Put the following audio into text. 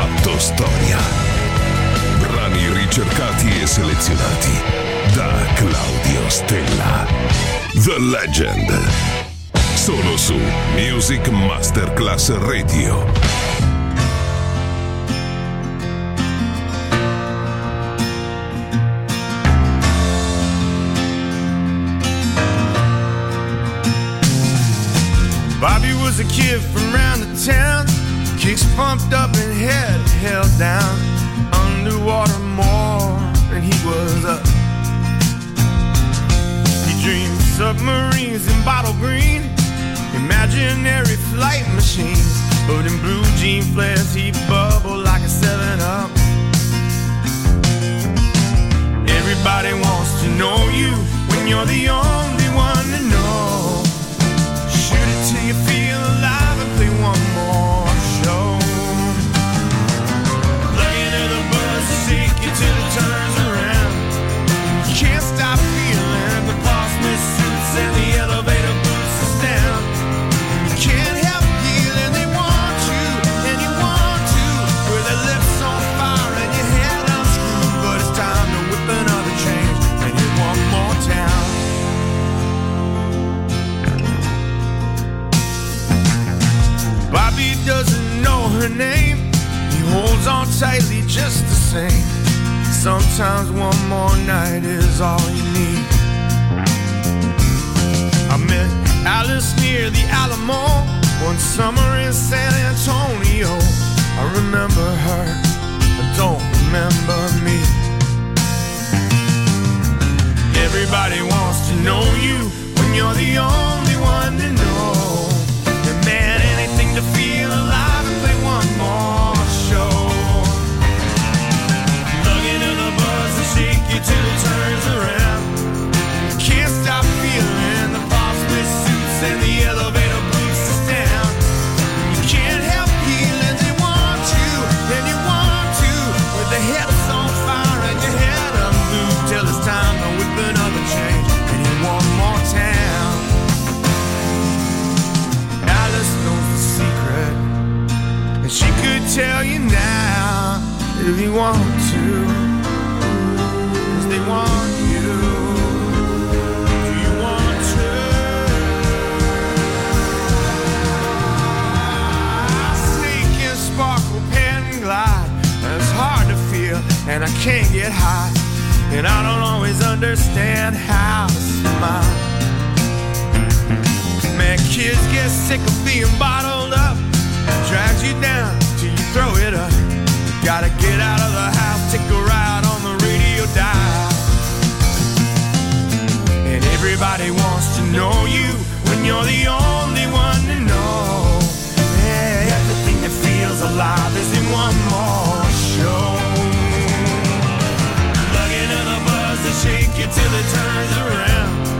fatto storia. Brani ricercati e selezionati da Claudio Stella. The Legend. Solo su Music Masterclass Radio. Bobby was a kid from round the town, kicks pumped up and head held down. Underwater more than he was up. He dreamed submarines in bottle green, imaginary flight machines. But in blue jean flares, he bubbled like a 7 Up. Everybody wants to know you when you're the only one to know. Shoot it till you feel doesn't know her name. He holds on tightly just the same. Sometimes one more night is all you need. I met Alice near the Alamo one summer in San Antonio. I remember her, I don't remember me. Everybody wants to know you when you're the only one to know. And man, anything to feel tell you now if you want to. And sparkle, pen glide It's hard to feel and I can't get high. And I don't always understand how to smile. Man, kids get sick of being bottled up. Drags you down till you throw it up. Gotta get out of the house, take a ride on the radio dial. Everybody wants to know you when you're the only one to know. Yeah, everything that feels alive is in one more show. Plug into the buzz and shake it till it turns around.